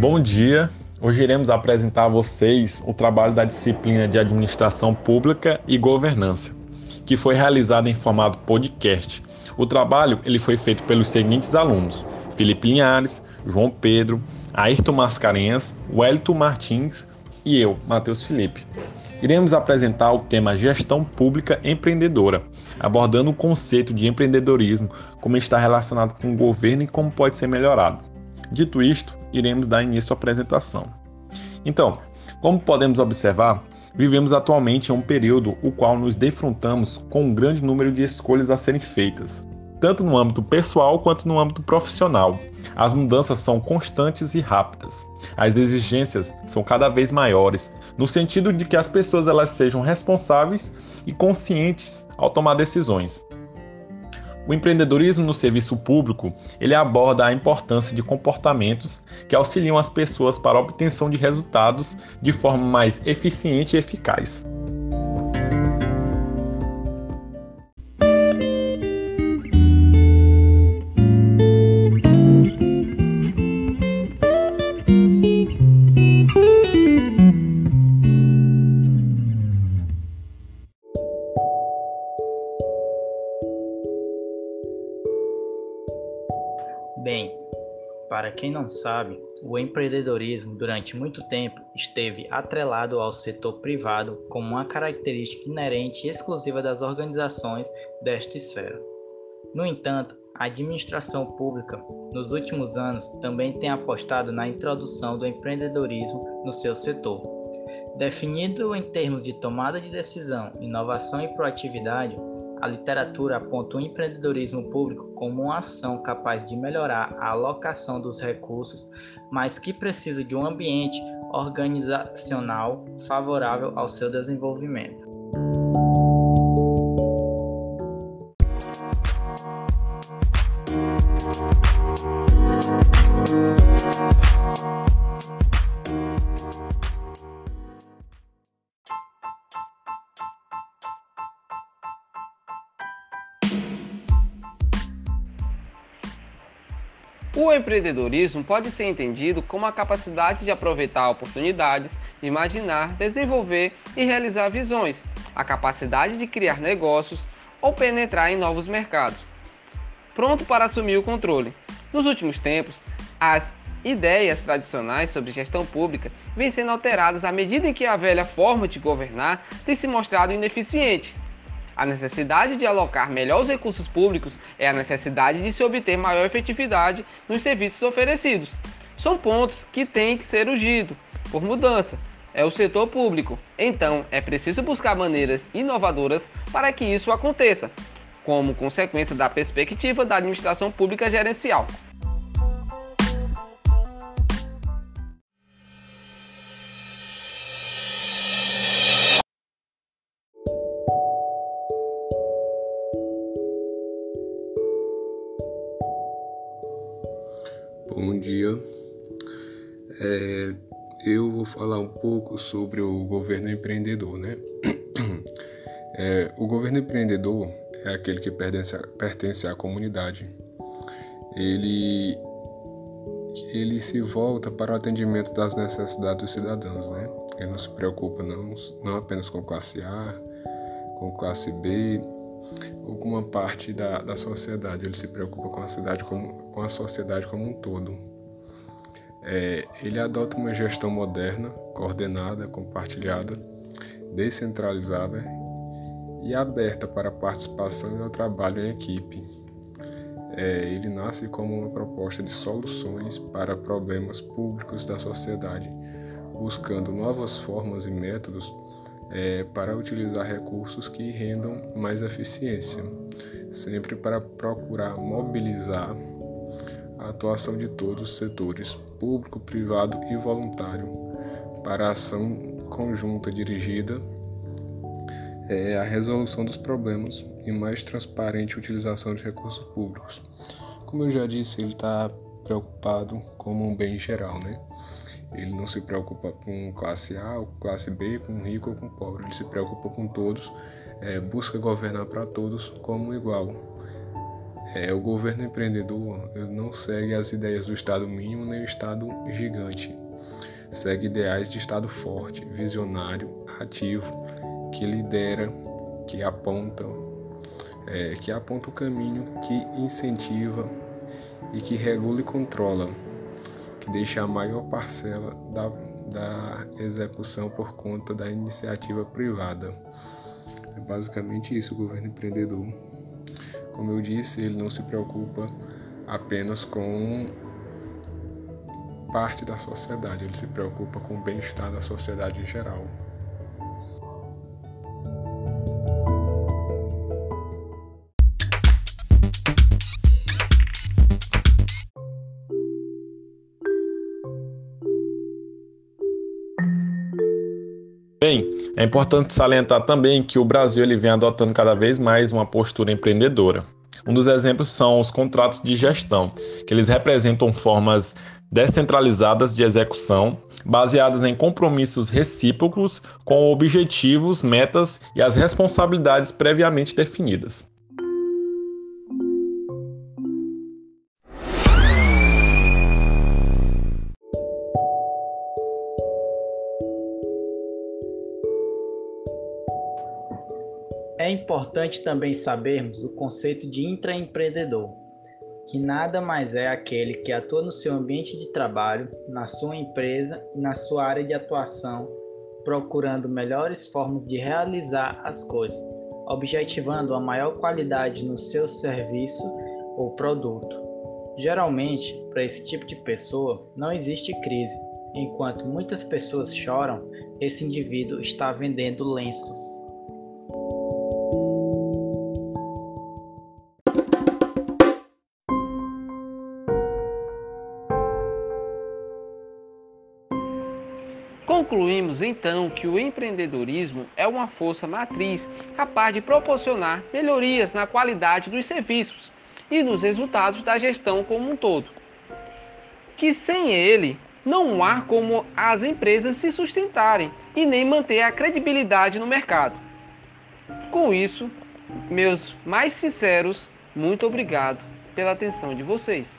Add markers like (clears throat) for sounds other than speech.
Bom dia! Hoje iremos apresentar a vocês o trabalho da disciplina de Administração Pública e Governança, que foi realizado em formato podcast. O trabalho ele foi feito pelos seguintes alunos: Felipe Linhares, João Pedro, Ayrton Mascarenhas, Wellington Martins e eu, Matheus Felipe. Iremos apresentar o tema Gestão Pública Empreendedora, abordando o conceito de empreendedorismo, como está relacionado com o governo e como pode ser melhorado. Dito isto, iremos dar início à apresentação. Então, como podemos observar, vivemos atualmente em um período o qual nos defrontamos com um grande número de escolhas a serem feitas, tanto no âmbito pessoal quanto no âmbito profissional. As mudanças são constantes e rápidas. As exigências são cada vez maiores, no sentido de que as pessoas elas sejam responsáveis e conscientes ao tomar decisões. O empreendedorismo no serviço público, ele aborda a importância de comportamentos que auxiliam as pessoas para a obtenção de resultados de forma mais eficiente e eficaz. Para quem não sabe, o empreendedorismo durante muito tempo esteve atrelado ao setor privado como uma característica inerente e exclusiva das organizações desta esfera. No entanto, a administração pública, nos últimos anos, também tem apostado na introdução do empreendedorismo no seu setor. Definido em termos de tomada de decisão, inovação e proatividade, a literatura aponta o empreendedorismo público como uma ação capaz de melhorar a alocação dos recursos, mas que precisa de um ambiente organizacional favorável ao seu desenvolvimento. O empreendedorismo pode ser entendido como a capacidade de aproveitar oportunidades, imaginar, desenvolver e realizar visões, a capacidade de criar negócios ou penetrar em novos mercados. Pronto para assumir o controle. Nos últimos tempos, as ideias tradicionais sobre gestão pública vêm sendo alteradas à medida em que a velha forma de governar tem se mostrado ineficiente a necessidade de alocar melhor os recursos públicos é a necessidade de se obter maior efetividade nos serviços oferecidos. São pontos que têm que ser urgidos por mudança. É o setor público, então é preciso buscar maneiras inovadoras para que isso aconteça, como consequência da perspectiva da administração pública gerencial. Bom dia. É, eu vou falar um pouco sobre o governo empreendedor, né? (clears throat) É, o governo empreendedor é aquele que pertence, pertence à comunidade. Ele ele se volta para o atendimento das necessidades dos cidadãos, né? Ele não se preocupa não, não apenas com classe A, com classe B ou com uma parte da, da sociedade. Ele se preocupa com a cidade como, com a sociedade como um todo. É, ele adota uma gestão moderna, coordenada, compartilhada, descentralizada e aberta para a participação e ao trabalho em equipe. É, ele nasce como uma proposta de soluções para problemas públicos da sociedade, buscando novas formas e métodos é, para utilizar recursos que rendam mais eficiência, sempre para procurar mobilizar a atuação de todos os setores, público, privado e voluntário, para a ação conjunta dirigida é, à resolução dos problemas e mais transparente utilização de recursos públicos. Como eu já disse, ele está preocupado como um bem geral, né? Ele não se preocupa com classe A ou classe B, com rico ou com pobre. Ele se preocupa com todos, é, busca governar para todos como igual. É, o governo empreendedor não segue as ideias do Estado mínimo nem o Estado gigante. Segue ideais de Estado forte, visionário, ativo, que lidera, que aponta, é, que aponta o caminho, que incentiva e que regula e controla, que deixa a maior parcela da, da execução por conta da iniciativa privada. É basicamente isso o governo empreendedor. Como eu disse, ele não se preocupa apenas com parte da sociedade, ele se preocupa com o bem-estar da sociedade em geral. É importante salientar também que o Brasil ele vem adotando cada vez mais uma postura empreendedora. Um dos exemplos são os contratos de gestão, que eles representam formas descentralizadas de execução, baseadas em compromissos recíprocos com objetivos, metas e as responsabilidades previamente definidas. É importante também sabermos o conceito de intraempreendedor, que nada mais é aquele que atua no seu ambiente de trabalho, na sua empresa e na sua área de atuação, procurando melhores formas de realizar as coisas, objetivando a maior qualidade no seu serviço ou produto. Geralmente, para esse tipo de pessoa, não existe crise. Enquanto muitas pessoas choram, esse indivíduo está vendendo lenços. Então que o empreendedorismo é uma força matriz capaz de proporcionar melhorias na qualidade dos serviços e nos resultados da gestão como um todo. Que sem ele não há como as empresas se sustentarem e nem manter a credibilidade no mercado. Com isso, meus mais sinceros muito obrigado pela atenção de vocês.